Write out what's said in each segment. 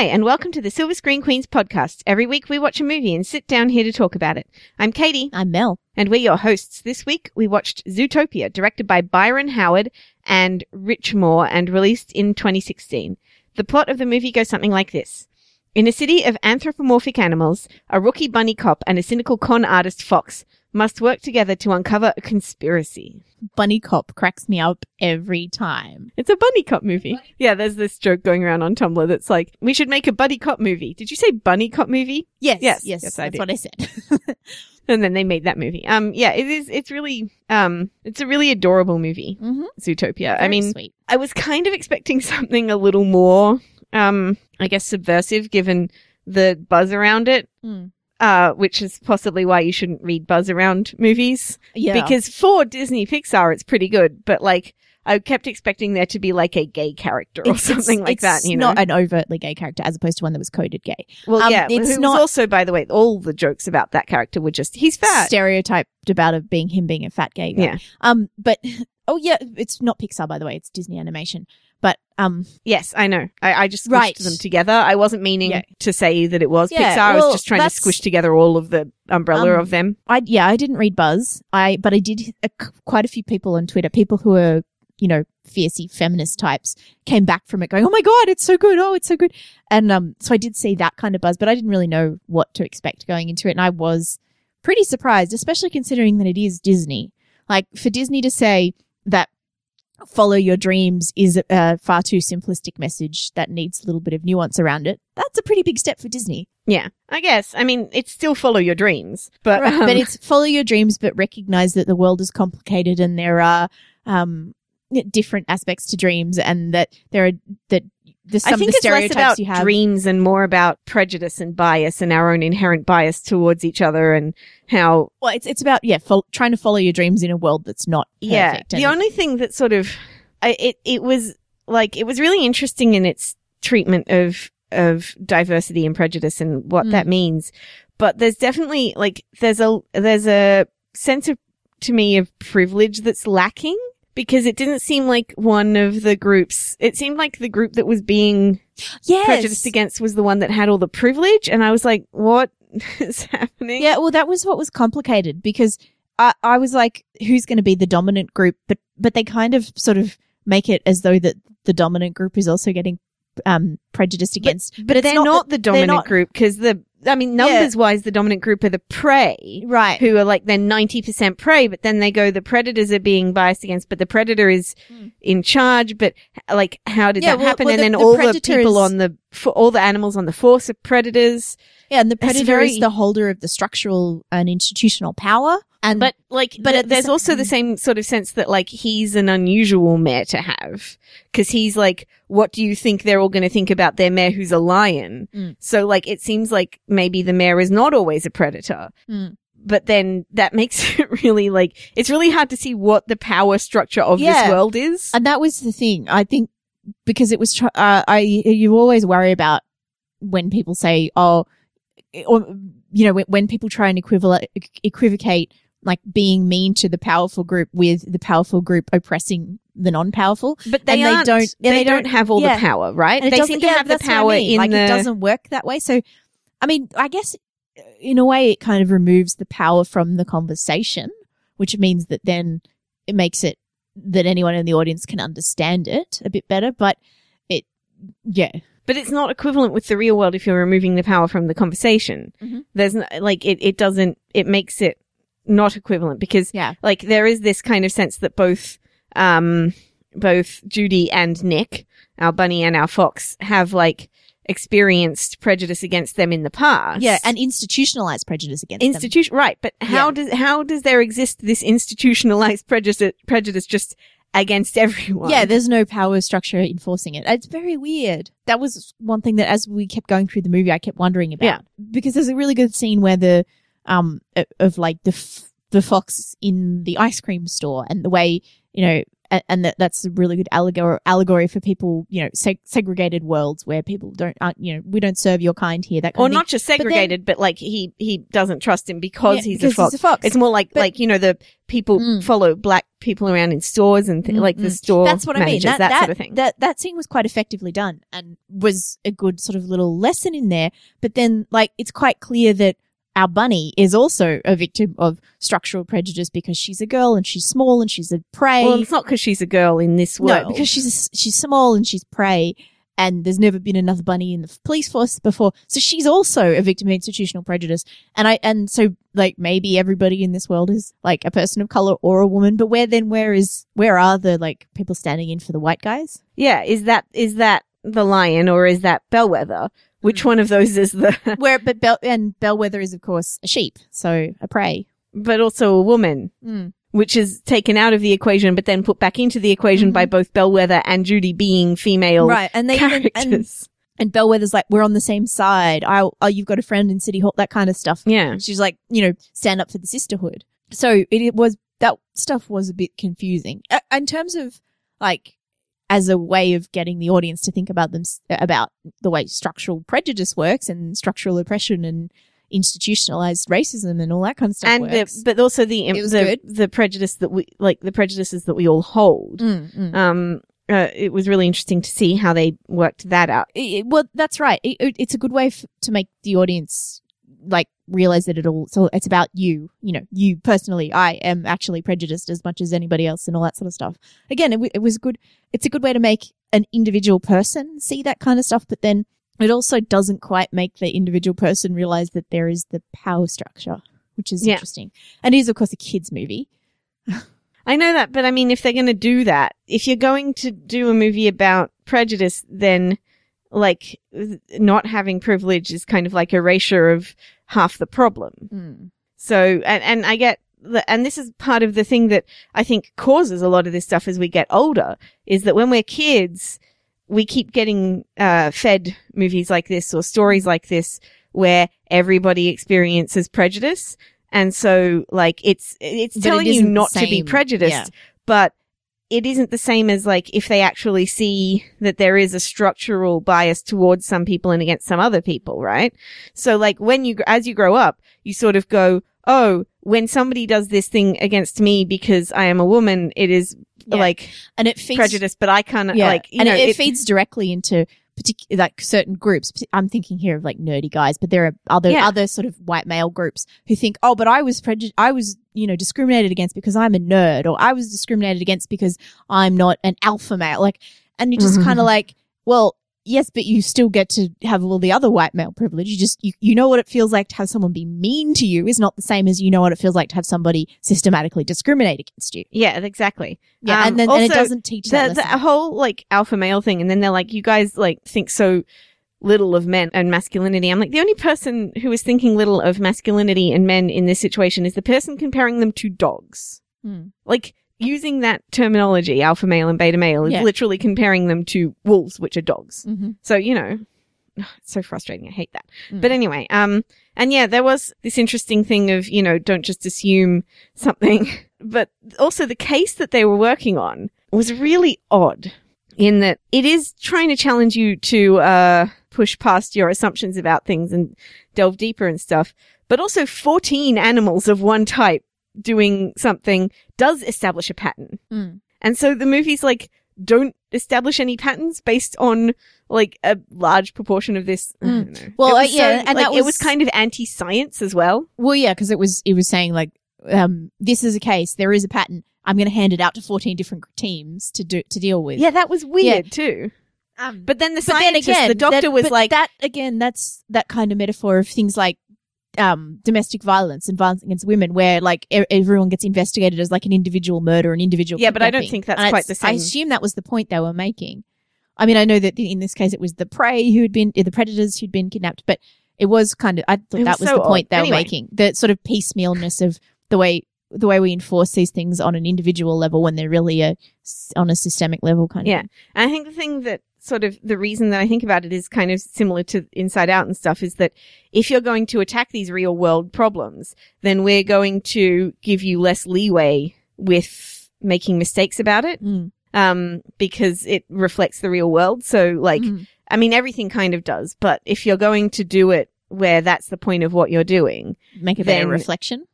Hi, and welcome to the Silver Screen Queens podcast. Every week we watch a movie and sit down here to talk about it. I'm Katie, I'm Mel. and we're your hosts. This week we watched Zootopia, directed by Byron Howard and Rich Moore and released in 2016. The plot of the movie goes something like this. In a city of anthropomorphic animals, a rookie bunny cop and a cynical con artist fox must work together to uncover a conspiracy. Bunny Cop cracks me up every time. It's a bunny cop movie. Yeah, there's this joke going around on Tumblr that's like, we should make a buddy cop movie. Did you say bunny cop movie? Yes, Yes, yes, yes, I that's did. what I said. And then they made that movie. Um, yeah, it is, it's really, um, it's a really adorable movie, mm-hmm. Zootopia. I mean, sweet. I was kind of expecting something a little more, um, I guess subversive given the buzz around it. Mm. Uh, which is possibly why you shouldn't read buzz around movies. Yeah, Because for Disney Pixar, it's pretty good, but like, I kept expecting there to be like a gay character or It's- something it's- like that, you know? not an overtly gay character as opposed to one that was coded gay. well, um, yeah, it's not- also, by the way, all the jokes about that character were just, he's fat. Stereotyped about it being him being a fat gay guy. Yeah. Um, but oh yeah, it's not Pixar by the way. It's Disney Animation. But um, Yes, I know. I, I just squished Right. them together. I wasn't meaning Yeah. to say that it was Yeah, Pixar. I was just trying to squish together all of the umbrella Um, of them. I yeah, I didn't read Buzz. I but I did uh, quite a few people on Twitter, people who are you know fiercey feminist types, came back from it going, "Oh my god, it's so good! Oh, it's so good!" And um, so I did see that kind of buzz, but I didn't really know what to expect going into it, and I was pretty surprised, especially considering that it is Disney. Like for Disney to say that follow your dreams is a far too simplistic message that needs a little bit of nuance around it. That's a pretty big step for Disney. Yeah, I guess. I mean, it's still follow your dreams, but, Right, um, but it's follow your dreams, but recognize that the world is complicated and there are um, different aspects to dreams, and that there are that I some of think the it's less about you have. dreams and more about prejudice and bias and our own inherent bias towards each other and how well, it's it's about yeah, fol- trying to follow your dreams in a world that's not yeah the only thing that sort of I, it it was like it was really interesting in its treatment of of diversity and prejudice and what Mm. that means but there's definitely like there's a there's a sense of to me of privilege that's lacking because it didn't seem like one of the groups it seemed like the group that was being yes. prejudiced against was the one that had all the privilege and i was like what is happening Yeah, well, that was what was complicated because I, I was like, who's going to be the dominant group? But but they kind of sort of make it as though that the dominant group is also getting um prejudiced against. But, it's they're not, not, the- the dominant not- group because the I mean Yeah. numbers wise the dominant group are the prey right. who are like they're 90% prey but then they go the predators are being biased against but the predator is Mm. in charge but like how did Yeah, that well- happen well, and the- then the all the people is- on the for all the animals on the force are predators Yeah, and the predator very- is the holder of the structural and institutional power. And but like But the there's sa- also the same sort of sense that like he's an unusual mayor to have because he's like what do you think they're all going to think about their mayor who's a lion Mm. so like it seems like maybe the mayor is not always a predator Mm. but then that makes it really like it's really hard to see what the power structure of Yeah. this world is and that was the thing. I think because it was, tr- uh, I you always worry about when people say, "Oh," or you know, when, when people try and equivalent equivocate like being mean to the powerful group with the powerful group oppressing the non-powerful. but they, and they aren't, don't- they, and they don't, don't- have all yeah. the power right And they doesn't- seem to yeah, have the that's what I power mean. in like the it doesn't work that way. So, I mean, I guess uh, in a way it kind of removes the power from the conversation, which means that then it makes it that anyone in the audience can understand it a bit better. But it, yeah, But it's not equivalent with the real world if you're removing the power from the conversation. Mhm. There's n- like it, it doesn't it makes it not equivalent because yeah, like there is this kind of sense that both um both Judy and Nick, our bunny and our fox, have like experienced prejudice against them in the past. yeah, and institutionalized prejudice against them. institution right, but how Yeah. does how does there exist this institutionalized prejudice prejudice just against everyone? Yeah, there's no power structure enforcing it. It's very weird. That was one thing that as we kept going through the movie, I kept wondering about. Yeah. Because there's a really good scene where the, um, of like the, f- the fox in the ice cream store and the way, you know, and that that's a really good allegory allegory for people, you know, seg- segregated worlds where people don't, aren't, you know, we don't serve your kind here. That kind or of thing. not just segregated, but, like he he doesn't trust him because Yeah, he's because a fox. he's a fox. It's more like But- like you know the people Mm. follow black people around in stores and th- Mm, like the mm. store. That's what I mean. That, that, that, sort of thing. That that scene was quite effectively done and was a good sort of little lesson in there. But then, like, it's quite clear that our bunny is also a victim of structural prejudice because she's a girl and she's small and she's a prey. well, it's not because she's a girl in this world. no, because she's a she's small and she's prey. And there's never been another bunny in the police force before, so she's also a victim of institutional prejudice. And I and so like maybe everybody in this world is like a person of color or a woman, but where then where is where are the like people standing in for the white guys? yeah, is that is that the lion or is that Bellwether? Which one of those is the? Where but Bell and Bellwether is of course a sheep, so a prey. but also a woman, Mm. which is taken out of the equation, but then put back into the equation by both Bellwether and Judy being female Mm-hmm. Right, and they even and, and Bellwether's like we're on the same side. I oh you've got a friend in City Hall, that kind of stuff. yeah, She's like, you know, stand up for the sisterhood. So it, it was that stuff was a bit confusing uh, in terms of like as a way of getting the audience to think about them about the way structural prejudice works and structural oppression and institutionalized racism and all that kind of stuff and the, but also the the, the prejudice that we like the prejudices that we all hold. Mm, mm. Um, uh, it was really interesting to see how they worked that out. It- it- well, that's right. It- it's a good way f- to make the audience like realize that it all. So it's about you. You know, you personally. I am actually prejudiced as much as anybody else, and all that sort of stuff. Again, it, w- it was good. It's a good way to make an individual person see that kind of stuff, but then it also doesn't quite make the individual person realize that there is the power structure, which is Yeah. interesting. And it is, of course, a kids' movie. I know that, but I mean, if they're going to do that, if you're going to do a movie about prejudice, then like not having privilege is kind of like erasure of half the problem. So, and, and I get, the, and this is part of the thing that I think causes a lot of this stuff as we get older is that when we're kids, we keep getting, uh, fed movies like this or stories like this where everybody experiences prejudice. And so, like, it's, it's But it telling you the to be prejudiced, Yeah. but it isn't the same as like if they actually see that there is a structural bias towards some people and against some other people, right? So like when you, as you grow up, you sort of go, oh, when somebody does this thing against me because I am a woman, it is Yeah. like And it feeds prejudice, but I can't yeah. like, you and know, it it- feeds directly into particular like certain groups. I'm thinking here of like nerdy guys, but there are other Yeah. other sort of white male groups who think, oh, but I was prejud- I was you know discriminated against because I'm a nerd, or I was discriminated against because I'm not an alpha male. Like, and you're just mm-hmm. kind of like, well. Yes, but you still get to have all the other white male privilege. You just, you, you know what it feels like to have someone be mean to you is not the same as you know what it feels like to have somebody systematically discriminate against you. yeah, exactly. Yeah. Um, and then and it doesn't teach the, that the lesson. whole like alpha male thing, and then they're like, you guys like think so little of men and masculinity. I'm like, the only person who is thinking little of masculinity and men in this situation is the person comparing them to dogs. Hmm. Like using that terminology, alpha male and beta male, is Yeah. literally comparing them to wolves, which are dogs. Mhm. So, you know, it's so frustrating. I hate that. Mm. But anyway, um, and yeah, there was this interesting thing of, you know, don't just assume something, but also the case that they were working on was really odd in that it is trying to challenge you to, uh, push past your assumptions about things and delve deeper and stuff. But also 14 animals of one type doing something does establish a pattern. Mm. And so the movies like don't establish any patterns based on like a large proportion of this. I don't know. Mm. Well, uh, yeah, so- and like, that it was- was kind of anti-science as well. Well, yeah, because it was it was saying like um, this is a case. There is a pattern. I'm going to hand it out to 14 different teams to do to deal with. Yeah, that was weird yeah. too. Um, But then the but then scientist, again, the doctor that- was but like, that again. That's that kind of metaphor of things like um, domestic violence and violence against women, where like e- everyone gets investigated as like an individual murder, an individual. Yeah, but I don't think that's And quite the same. I assume that was the point they were making. I mean, I know that in this case it was the prey who had been the predators who'd been kidnapped, but it was kind of I thought It that was was so the point odd. they Anyway. were making. The sort of piecemealness of the way the way we enforce these things on an individual level when they're really a on a systemic level kind of Yeah. And I think the thing that sort of the reason that I think about it is kind of similar to Inside Out and stuff is that if you're going to attack these real world problems, then we're going to give you less leeway with making mistakes about it, Mm. um, because it reflects the real world. So like, Mhm. I mean, everything kind of does, but if you're going to do it where that's the point of what you're doing, make a better reflection.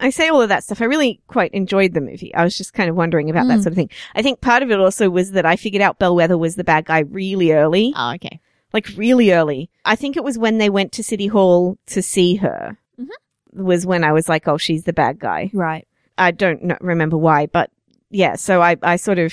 I say all of that stuff. I really quite enjoyed the movie. I was just kind of wondering about that Mm. sort of thing. I think part of it also was that I figured out Bellwether was the bad guy really early, Oh, okay. like really early. I think it was when they went to City Hall to see her Mhm. was when I was like, oh, she's the bad guy. Right. I don't kn- remember why, but yeah, so I, I sort of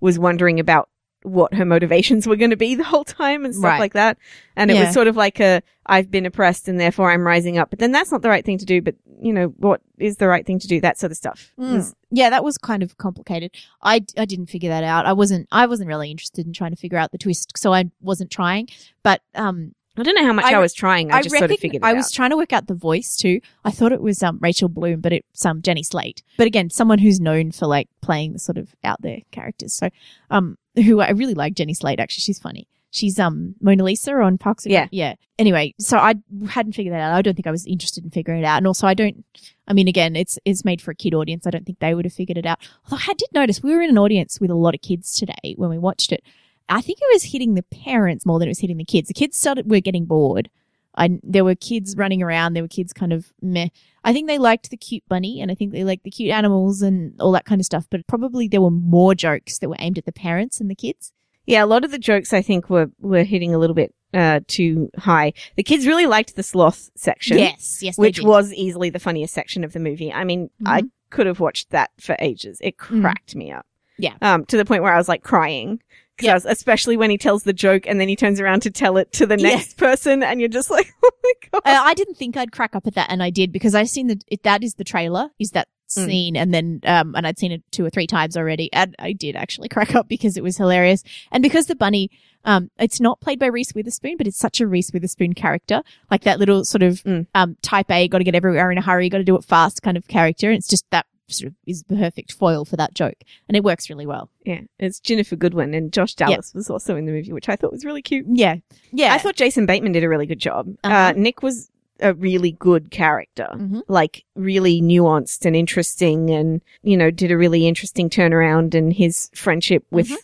was wondering about what her motivations were going to be the whole time and stuff Right. like that. And it Yeah. was sort of like a, I've been oppressed and therefore I'm rising up. But then that's not the right thing to do. But you know, what is the right thing to do? That sort of stuff. Mm. Was- Yeah, that was kind of complicated. I, I didn't figure that out. I wasn't I wasn't really interested in trying to figure out the twist, so I wasn't trying. But um, I don't know how much I, I- was trying. I, just sort of figured it I out. was trying to work out the voice too. I thought it was um Rachel Bloom, but it's um Jenny Slate. But again, someone who's known for like playing the sort of out there characters. So um, who I really like Jenny Slate. Actually, she's funny. She's um Mona Lisa on Parks and Yeah. yeah. Anyway, so I hadn't figured that out. I don't think I was interested in figuring it out, and also I don't. I mean, again, it's it's made for a kid audience. I don't think they would have figured it out. Although I did notice we were in an audience with a lot of kids today when we watched it. I think it was hitting the parents more than it was hitting the kids. The kids started were getting bored. I there were kids running around. There were kids kind of meh. I think they liked the cute bunny, and I think they liked the cute animals and all that kind of stuff. But probably there were more jokes that were aimed at the parents and the kids. yeah, a lot of the jokes I think were were hitting a little bit uh too high. The kids really liked the sloth section. Yes, yes, which was easily the funniest section of the movie. I mean, I could have watched that for ages. It Mm. cracked me up. Yeah. Um, to the point where I was like crying. Yeah. Especially when he tells the joke and then he turns around to tell it to the Yeah. next person and you're just like, oh my god. Uh, I didn't think I'd crack up at that, and I did because I've seen the it, that is the trailer, is that Mm. scene, and then um, and I'd seen it two or three times already, and I did actually crack up because it was hilarious, and because the bunny, um, it's not played by Reese Witherspoon, but it's such a Reese Witherspoon character, like that little sort of Mm. um type A, got to get everywhere in a hurry, got to do it fast kind of character, and it's just that sort of is the perfect foil for that joke, and it works really well. Yeah. It's Ginnifer Goodwin and Josh Dallas was also in the movie, which I thought was really cute. Yeah, yeah, I thought Jason Bateman did a really good job. uh Uh-huh. Nick was a really good character. Mhm. like really nuanced and interesting and you know did a really interesting turnaround and his friendship with Mhm.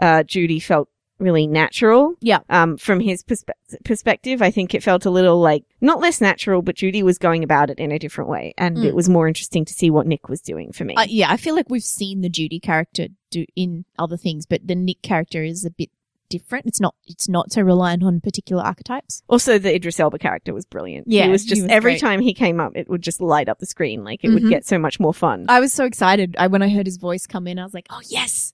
uh Judy felt really natural Yeah. um from his perspe- perspective i think it felt a little like not less natural but Judy was going about it in a different way and Mm. it was more interesting to see what Nick was doing for me Uh, yeah, I feel like we've seen the Judy character do in other things, but the Nick character is a bit different. It's not. It's not so reliant on particular archetypes. also the Idris Elba character was brilliant Yeah, he was just was every great. time he came up it would just light up the screen like it would Mhm. get so much more fun I was so excited. I when I heard his voice come in, I was like, "Oh yes!"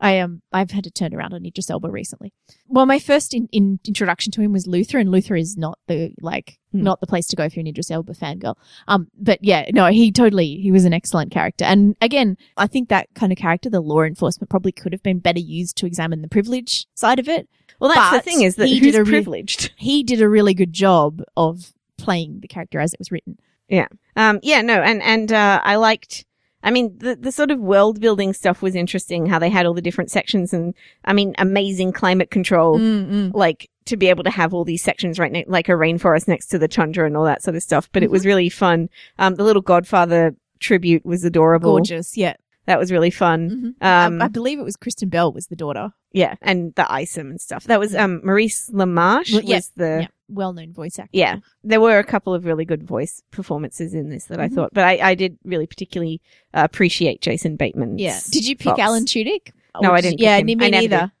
I um, I've had to turn around on Idris Elba recently. Well, my first in, in introduction to him was Luther, and Luther is not the like Hmm. not the place to go if you're an Idris Elba fangirl. Um, but yeah, no, he totally he was an excellent character, and again, I think that kind of character, the law enforcement, probably could have been better used to examine the privilege side of it. well that's the thing is that he did a re- privileged He did a really good job of playing the character as it was written. Yeah. Um, yeah, no, and and uh, I liked. I mean, the the sort of world building stuff was interesting. How they had all the different sections, and I mean, amazing climate control. Mm-mm. Like to be able to have all these sections right, ne- like a rainforest next to the tundra and all that sort of stuff. But it Mm-hmm. was really fun. Um, the little Godfather tribute was adorable. Gorgeous, yeah. That was really fun. Mhm. Um, I, I believe it was Kristen Bell was the daughter. yeah, and the Isom and stuff. That was um Maurice LaMarche Well, yeah, was the yeah, well-known voice actor. yeah, there were a couple of really good voice performances in this that I Mhm. thought, but I, I did really particularly uh, appreciate Jason Bateman. Yeah. Did you pick Fox. Alan Tudyk? No, I did didn't Yeah, him. me neither.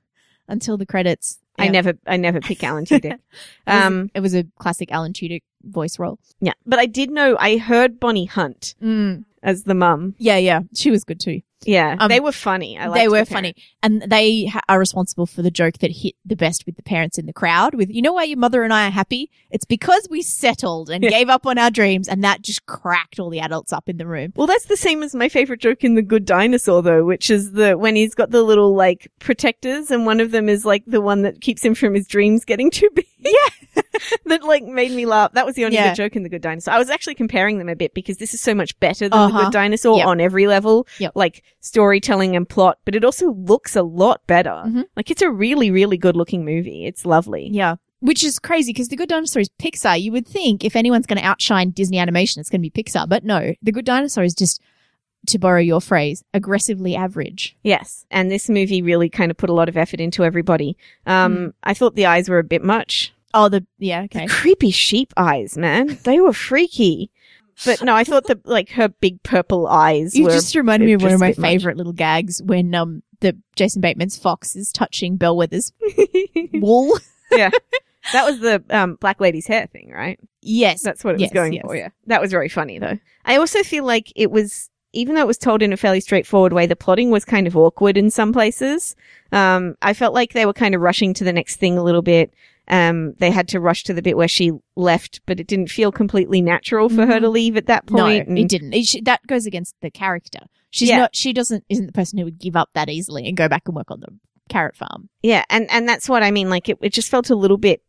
Until the credits. I never, I never pick Alan Tudyk. It was- um, it was a classic Alan Tudyk voice role. yeah, but I did know I heard Bonnie Hunt Mm. As the mum. Yeah, yeah, she was good too. Yeah, Um, they were funny. I they were the funny, and they ha- are responsible for the joke that hit the best with the parents in the crowd. With you know why your mother and I are happy? It's because we settled and gave up on our dreams, and that just cracked all the adults up in the room. Well, that's the same as my favorite joke in The Good Dinosaur, though, which is the when he's got the little like protectors, and one of them is like the one that keeps him from his dreams getting too big. Yeah, that like made me laugh. That was the only Yeah. good joke in The Good Dinosaur. I was actually comparing them a bit because this is so much better than The Uh-huh. Good Dinosaur Yep. on every level, Yep. like storytelling and plot. But it also looks a lot better. Mhm. Like it's a really, really good looking movie. It's lovely. Yeah. Which is crazy because The Good Dinosaur is Pixar. You would think if anyone's going to outshine Disney animation, it's going to be Pixar. But no, The Good Dinosaur is just to borrow your phrase, aggressively average. Yes. And this movie really kind of put a lot of effort into everybody. Um, I thought the eyes were a bit much. Oh, the yeah, okay. The creepy sheep eyes, man. They were freaky. But no, I thought that like her big purple eyes You were just reminded me of one of my favorite little gags when um the Jason Bateman's fox is touching Bellwether's wool. yeah. That was the um, black lady's hair thing, right? yes, That's what it was going yes. for, yeah. That was very funny, though. I also feel like it was, even though it was told in a fairly straightforward way, the plotting was kind of awkward in some places. Um, I felt like they were kind of rushing to the next thing a little bit. Um, they had to rush to the bit where she left, but it didn't feel completely natural for her to leave at that no, point. and- it didn't. It sh- that goes against the character. She's Yeah. not. She doesn't. Isn't the person who would give up that easily and go back and work on the carrot farm. Yeah, and and that's what I mean. Like it, it just felt a little bit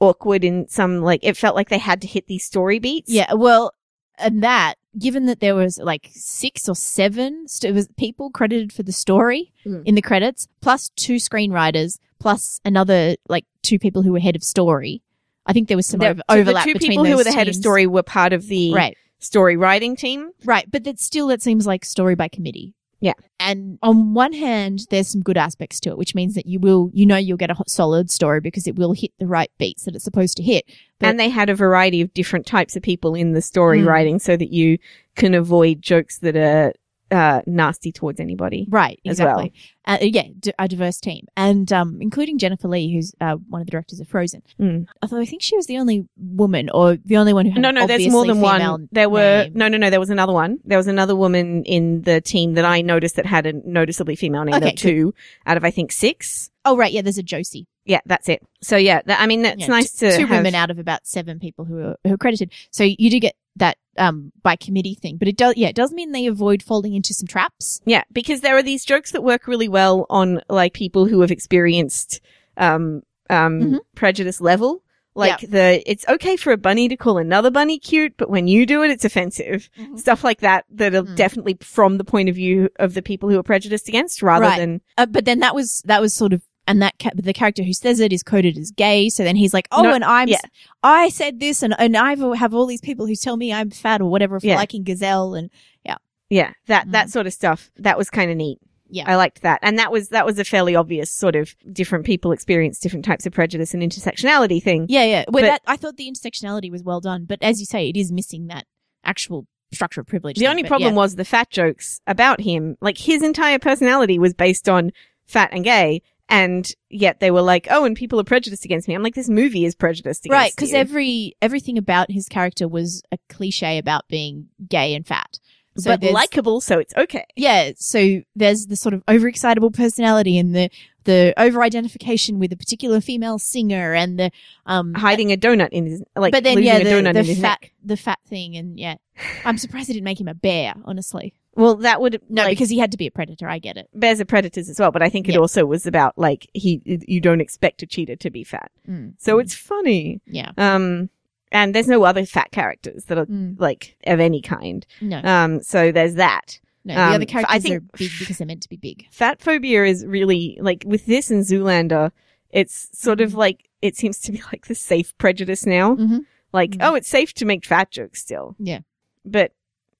awkward in some like it felt like they had to hit these story beats. Yeah, well, and that given that there was like six or seven st- it was people credited for the story Mm. in the credits, plus two screenwriters, plus another like two people who were head of story. I think there was some The- over- so overlap the two people who were the head of story were part of the Right, story writing team. right, but that still that seems like story by committee. Yeah. And on one hand, there's some good aspects to it, which means that you will, you know, you'll get a solid story because it will hit the right beats that it's supposed to hit. But- and they had a variety of different types of people in the story Mm. writing so that you can avoid jokes that are uh, nasty towards anybody. Right, as well. exactly. Uh, yeah, d- a diverse team, and um, including Jennifer Lee, who's uh, one of the directors of Frozen. Mm. Although I think she was the only woman, or the only one who had No, no, there's more than one. There were name. no, no, no. There was another one. There was another woman in the team that I noticed that had a noticeably female name. Okay, two out of I think six. Oh, right, yeah. There's a Josie. Yeah, that's it. So yeah, that, I mean that's Yeah, nice t- to two have. women out of about seven people who are, who are credited. So you do get that um, by committee thing, but it does yeah, it does mean they avoid falling into some traps. Yeah, because there are these jokes that work really well on like people who have experienced um um Mhm. prejudice level. Like the it's okay for a bunny to call another bunny cute, but when you do it, it's offensive. Mhm. Stuff like that that are Mm. definitely from the point of view of the people who are prejudiced against, rather Right. than Uh, but then that was that was sort of and that ca- the character who says it is coded as gay. So then he's like, oh, No, and I'm yeah. I said this, and and I have all these people who tell me I'm fat or whatever for Yeah. liking gazelle, and yeah yeah, that that Mhm. sort of stuff. That was kind of neat. Yeah. I liked that, and that was that was a fairly obvious sort of different people experience different types of prejudice and intersectionality thing. yeah, yeah. Well, But- that I thought the intersectionality was well done, but as you say, it is missing that actual structure of privilege. The thing, only but problem yeah. was the fat jokes about him. Like his entire personality was based on fat and gay, and yet they were like, "Oh, and people are prejudiced against me." I'm like, "This movie is prejudiced against me. right because every everything about his character was a cliche about being gay and fat. So but likable, so it's okay." yeah, so there's the sort of overexcitable personality and the the over identification with a particular female singer and the um Hiding a donut in his like, but then yeah the, the fat neck. the fat thing and yeah I'm surprised they didn't make him a bear honestly Well, that would no like, because he had to be a predator I get it bears are predators as well, but I think it Yeah. also was about like he you don't expect a cheetah to be fat, Mm. so Mm. it's funny. yeah Um, and there's no other fat characters that are Mm. like of any kind. no Um, so there's that. no the um, other I characters think- are big because they're meant to be big fat phobia is really like with this and Zoolander, it's sort of Mhm. like it seems to be like the safe prejudice now. Mhm. Like, Mhm. oh, it's safe to make fat jokes still. Yeah. But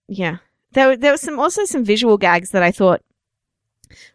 yeah, there were- there was some also some visual gags that I thought,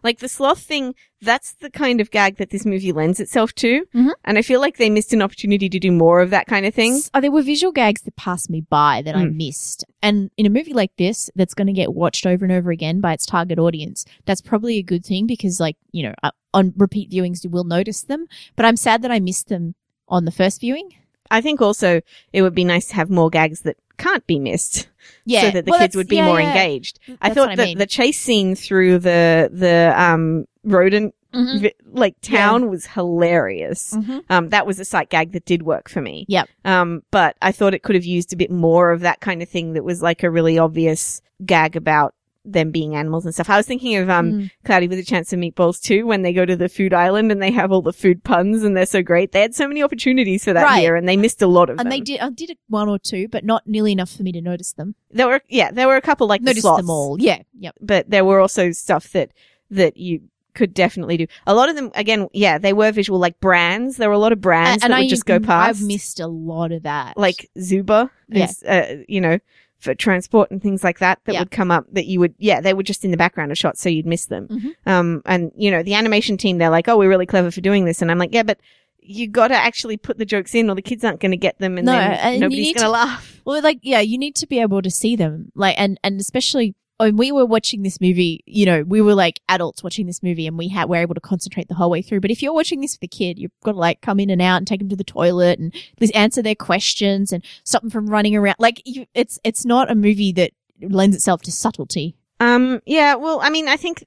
like the sloth thing. That's the kind of gag that this movie lends itself to, Mhm. and I feel like they missed an opportunity to do more of that kind of thing. Oh, there were visual gags that passed me by that I Mm. missed. And in a movie like this, that's going to get watched over and over again by its target audience, that's probably a good thing because, like, you know, uh, on repeat viewings, you will notice them. But I'm sad that I missed them on the first viewing. I think also it would be nice to have more gags that can't be missed. Yeah. so that the Well, kids would be yeah, more yeah. engaged. I thought that mean. the chase scene through the the um rodent Mhm. vi- like Yeah. town was hilarious. Mhm. Um, that was a sight gag that did work for me. Yep. Um, but I thought it could have used a bit more of that kind of thing that was like a really obvious gag about them being animals and stuff. I was thinking of um Mm. Cloudy with a Chance of Meatballs too, when they go to the food island and they have all the food puns and they're so great. They had so many opportunities for that Right. here and they missed a lot of And them. they did, I did one or two, but not nearly enough for me to notice them. there were yeah, there were a couple like the Notice them all. Yeah. Yep. but there were also stuff that that you could definitely do. A lot of them, again, yeah, they were visual, like brands. There were a lot of brands and, that would just go past. I've missed a lot of that. like Zuber, Yeah. is, uh, you know, for transport and things like that that Yeah. would come up that you would, yeah, they were just in the background of shots, so you'd miss them. Mhm. Um, and you know, the animation team, they're like, oh, we're really clever for doing this. And I'm like, yeah, but you got to actually put the jokes in or the kids aren't going to get them and No, then and nobody's going to- laugh. Well, like, yeah, you need to be able to see them. Like, and, and especially when we were watching this movie, you know, we were like adults watching this movie and we had, were able to concentrate the whole way through. But if you're watching this with a kid, you've got to like come in and out and take them to the toilet and answer their questions and stop them from running around. Like, you, it's, it's not a movie that lends itself to subtlety. Um, yeah, well, I mean, I think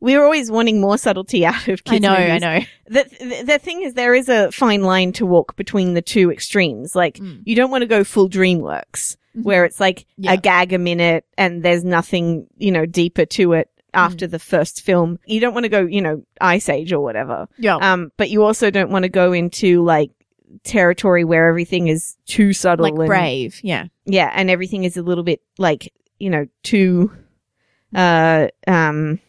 we were always wanting more subtlety out of kids. I know, movies. I know. The, the the thing is, there is a fine line to walk between the two extremes. Like, Mm. you don't want to go full DreamWorks, Mhm. where it's like Yeah. a gag a minute and there's nothing, you know, deeper to it after the first film. You don't want to go, you know, Ice Age or whatever. Yeah. Um, but you also don't want to go into like territory where everything is too subtle like and brave. Yeah. yeah, and everything is a little bit like you know too. Uh, um,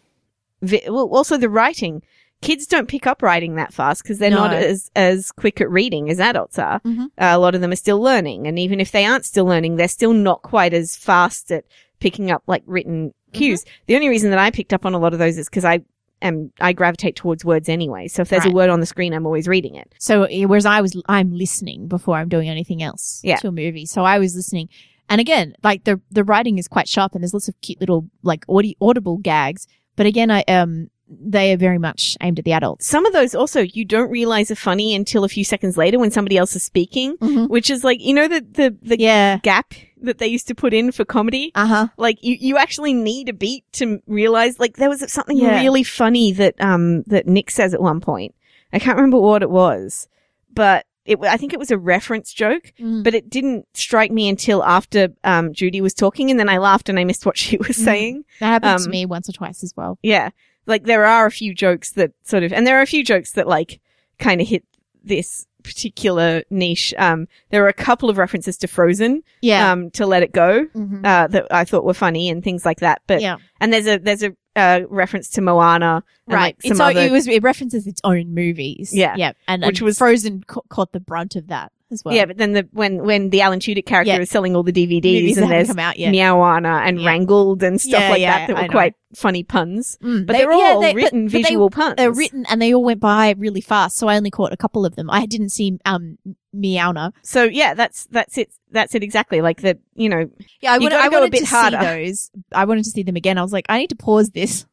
vi- well, also the writing. Kids don't pick up writing that fast because they're not as as quick at reading as adults are. Mhm. Uh, a lot of them are still learning, and even if they aren't still learning, they're still not quite as fast at picking up like written cues. Mm-hmm. The only reason that I picked up on a lot of those is because I am I gravitate towards words anyway. So if there's Right. a word on the screen, I'm always reading it. So eh, whereas I was, I'm listening before I'm doing anything else Yeah. to a movie. So I was listening, and again, like the the writing is quite sharp, and there's lots of cute little like audi- audible gags. But again, I um they are very much aimed at the adults. Some of those also you don't realize are funny until a few seconds later when somebody else is speaking. Mhm. which is like you know the the the Yeah. gap that they used to put in for comedy. Uh huh. Like you you actually need a beat to realize. Like there was something Yeah. really funny that um that Nick says at one point. I can't remember what it was, but it I think it was a reference joke. Mm. But it didn't strike me until after um Judy was talking, and then I laughed and I missed what she was Mm. saying. That happened um, to me once or twice as well. Yeah. Like there are a few jokes that sort of, and there are a few jokes that like kind of hit this particular niche. Um, there are a couple of references to Frozen, Yeah. um, to Let It Go, Mhm. uh, that I thought were funny and things like that. But, yeah. and there's a, there's a, uh, reference to Moana and Right. like some other, it was it references its own movies. Yeah. Yeah. And, Which and was- Frozen ca- caught the brunt of that as well. yeah, but then the, when, when the Alan Tudyk character Yeah. is selling all the DVDs Movies and there's haven't come out yet. Meowana and Yeah. Wrangled and stuff Yeah, like yeah, that that were quite funny puns. Mm, But they- yeah, all they- but- written but they- visual puns. They're written and they all went by really fast, so I only caught a couple of them. I didn't see um Meowana. So yeah, that's that's it. That's it exactly. Like the you know Yeah, I, gotta I wanted bit to harder. see those. I wanted to see them again. I was like, I need to pause this.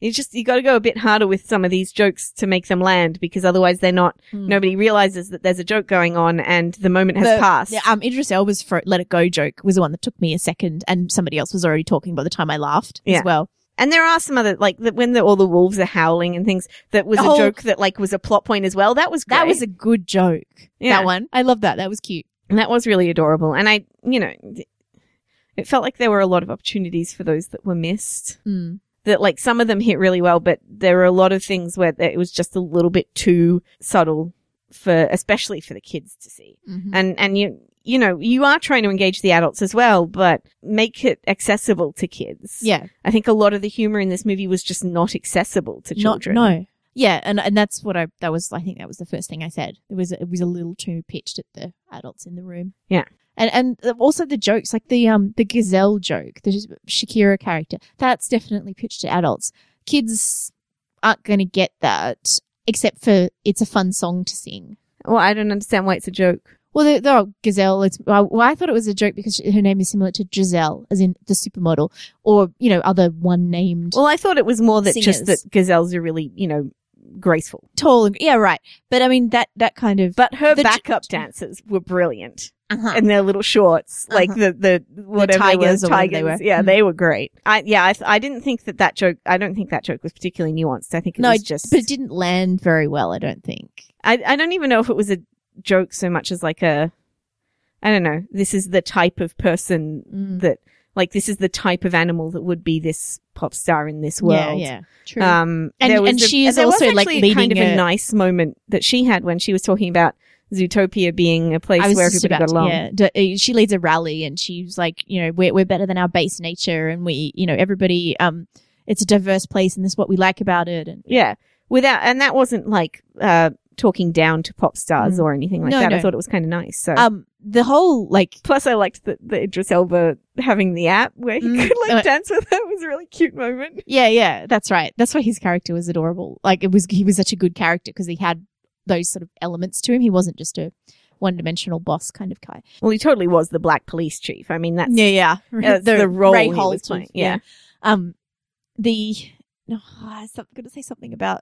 You just you got to go a bit harder with some of these jokes to make them land because otherwise they're not. Hmm. Nobody realizes that there's a joke going on and the moment has The- passed. The, um, Idris Elba's for "Let It Go" joke was the one that took me a second, and somebody else was already talking by the time I laughed Yeah. as well. and there are some other like the, when the, all the wolves are howling and things that was Oh. a joke that like was a plot point as well. That was great. That was a good joke. Yeah. That one, I love that. That was cute. and that was really adorable. And I you know it felt like there were a lot of opportunities for those that were missed. Mm. That like some of them hit really well, but there were a lot of things where it was just a little bit too subtle for, especially for the kids to see. Mhm. And, and you, you know, you are trying to engage the adults as well, but make it accessible to kids. Yeah, I think a lot of the humor in this movie was just not accessible to children. Not, no. Yeah, and and that's what I that was I think that was the first thing I said. It was it was a little too pitched at the adults in the room. Yeah. And and also the jokes like the um the gazelle joke, the Shakira character. That's definitely pitched to adults. Kids aren't going to get that except for it's a fun song to sing. Well, I don't understand why it's a joke. Well, the, the oh, gazelle. It's well, well, I thought it was a joke because her name is similar to Gisele, as in the supermodel, or you know, other one named Well, I thought it was more that just that gazelles are really, you know, graceful. tall. And, yeah, right. But I mean that that kind of But her The j- backup dancers were brilliant. uh-huh. and their little shorts, like Uh-huh. the the whatever they tigers were, or whatever they tigers. were. Yeah, Mhm. they were great. I yeah, I, th- I didn't think that that joke. I don't think that joke was particularly nuanced. I think it no, was just. but it didn't land very well. I don't think. I I don't even know if it was a joke so much as like a. I don't know. This is the type of person Mm. that like this is the type of animal that would be this pop star in this world. Yeah, yeah, true. Um, And- there was and a- she is also, like, actually kind of leading a, a- nice moment that she had when she was talking about Zootopia being a place where everybody about got along. yeah. Uh, she leads a rally, and she's like, you know, we're we're better than our base nature, and we, you know, everybody, um, it's a diverse place, and this is what we like about it. And Yeah. Without, and that wasn't like, uh, talking down to pop stars Mm. or anything like No, that. I thought it was kind of nice. So Um, the whole like plus I liked the, the Idris Elba having the app where he Mm. could like Uh, dance with it. It was a really cute moment. Yeah, yeah, that's right. That's why his character was adorable. Like it was, he was such a good character because he had those sort of elements to him. He wasn't just a one-dimensional boss kind of guy. Well, he totally was the black police chief. I mean, that's yeah. that's the, role Ray he was playing. of- Yeah. Um, the no, I was going to say something about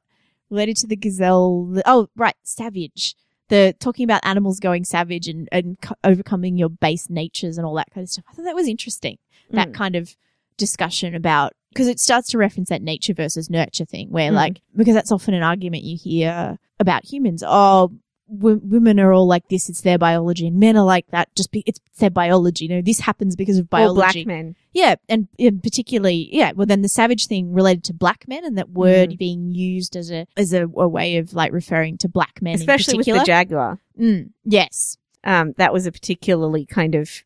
related to the gazelle. oh, right, savage. The talking about animals going savage and and co- overcoming your base natures and all that kind of stuff. I thought that was interesting. That Mm. kind of discussion about because it starts to reference that nature versus nurture thing, where Mm. like because that's often an argument you hear about humans. Oh, w- women are all like this; it's their biology, and men are like that. Just be- it's their biology. You know, this happens because of Or biology. black men. Yeah, and, and particularly, yeah. Well, then the savage thing related to black men, and that word Mm. being used as a as a, a way of like referring to black men, Especially with the Jaguar. Mm, yes, Um, that was a particularly kind of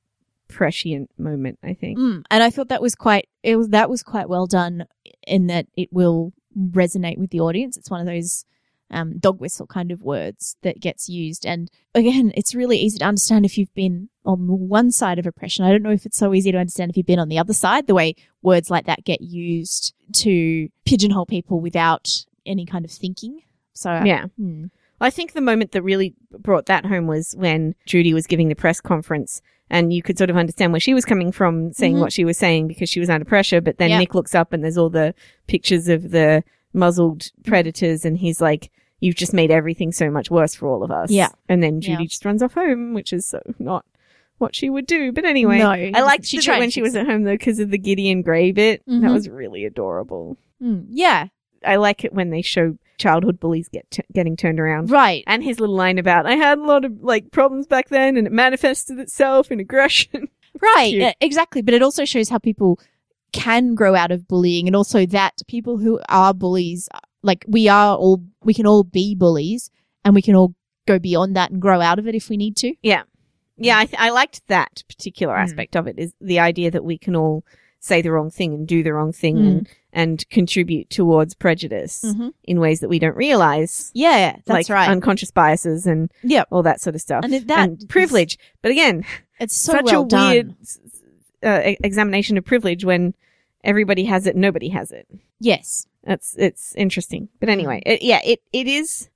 prescient moment, I think. mm. and I thought that was quite it was that was quite well done in that it will resonate with the audience. It's one of those um, dog whistle kind of words that gets used, and again, it's really easy to understand if you've been on one side of oppression. I don't know if it's so easy to understand if you've been on the other side. The way words like that get used to pigeonhole people without any kind of thinking. So Yeah. hmm. I think the moment that really brought that home was when Judy was giving the press conference and you could sort of understand where she was coming from saying Mhm. what she was saying because she was under pressure. But then Yeah. Nick looks up and there's all the pictures of the muzzled predators and he's like, you've just made everything so much worse for all of us. Yeah. And then Judy Yeah. just runs off home, which is so not what she would do. But anyway, No, I liked she tried when she was at home though because of the Gideon Grey bit. That Mhm. was really adorable. Hmm. yeah, I like it when they show childhood bullies get t- getting turned around. right. And his little line about, I had a lot of like problems back then and it manifested itself in aggression. Right, uh, exactly. But it also shows how people can grow out of bullying, and also that people who are bullies, like we are all, we can all be bullies, and we can all go beyond that and grow out of it if we need to. yeah, Yeah, I, th- I liked that particular Mm. aspect of it is the idea that we can all say the wrong thing and do the wrong thing Mm. and, and contribute towards prejudice Mhm. in ways that we don't realize. Yeah, that's like right. Unconscious biases and yeah, all that sort of stuff. And that is- privilege. But again, it's so such well a done. weird uh, examination of privilege when everybody has it, nobody has it. Yes. That's it's interesting. But Mm. anyway, it, yeah, it it is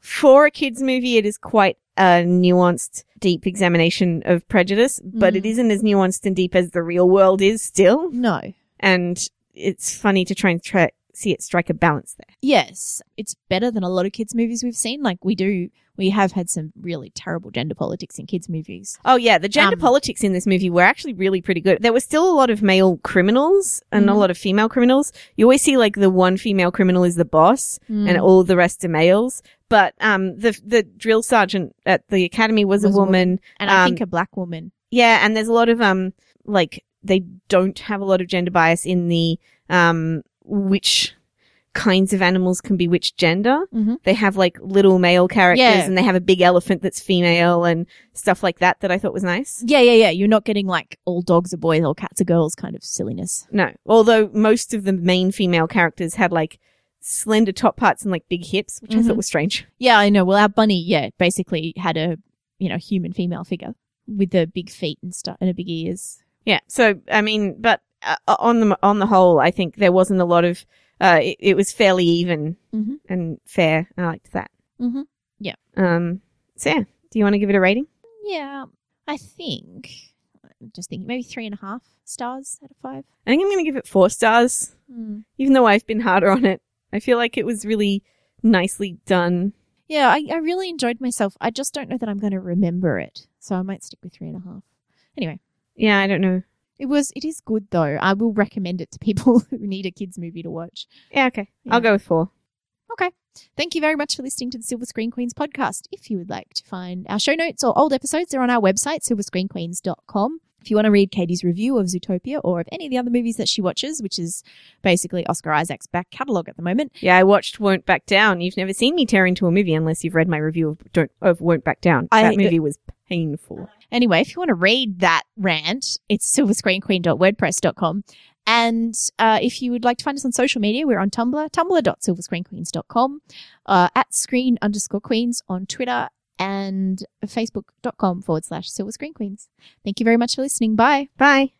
for a kids movie. It is quite a nuanced, deep examination of prejudice, but Mm. it isn't as nuanced and deep as the real world is still. No. And it's funny to try and try see it strike a balance there. Yes, it's better than a lot of kids' movies we've seen. Like we do, we have had some really terrible gender politics in kids' movies. Oh yeah, the gender Um, politics in this movie were actually really pretty good. There was still a lot of male criminals and a Mhm. lot of female criminals. You always see like the one female criminal is the boss and Mm. all the rest are males. But um the the drill sergeant at the academy was, Was a a woman. and I um, think a black woman. Yeah, and there's a lot of um like they don't have a lot of gender bias in the um which kinds of animals can be which gender. Mhm. They have like little male characters Yeah. and they have a big elephant that's female and stuff like that that I thought was nice. Yeah, yeah, yeah. You're not getting like all dogs are boys, all cats are girls kind of silliness. No. Although most of the main female characters had like slender top parts and like big hips, which I Mhm. thought was strange. Yeah, I know. Well, our bunny, yeah, basically had a you know human female figure with the big feet and stuff and a big ears. Yeah. So I mean, but uh, on the on the whole, I think there wasn't a lot of. Uh, it, it was fairly even Mhm. and fair. I liked that. Mhm. Yeah. Um. So yeah, do you want to give it a rating? Yeah, I think. I'm just thinking maybe three and a half stars out of five. I think I'm going to give it four stars, Mm. even though I've been harder on it. I feel like it was really nicely done. Yeah, I, I really enjoyed myself. I just don't know that I'm going to remember it, so I might stick with three and a half. Anyway, Yeah, I don't know. It was it is good though. I will recommend it to people who need a kids movie to watch. Yeah, okay. Yeah. I'll go with four. Okay. Thank you very much for listening to the Silver Screen Queens podcast. If you would like to find our show notes or old episodes, they're on our website, silverscreenqueens.com. If you want to read Katie's review of Zootopia or of any of the other movies that she watches, which is basically Oscar Isaac's back catalogue at the moment, Yeah, I watched Won't Back Down. You've never seen me tear into a movie unless you've read my review of Don't of Won't Back Down. I- that movie was painful. Anyway, if you want to read that rant, it's silverscreenqueen.wordpress.com. And uh, if you would like to find us on social media, we're on Tumblr, tumblr.silverscreenqueens.com, uh, at screen underscore queens on Twitter, and facebook.com forward slash silver screen queens. Thank you very much for listening. Bye. Bye.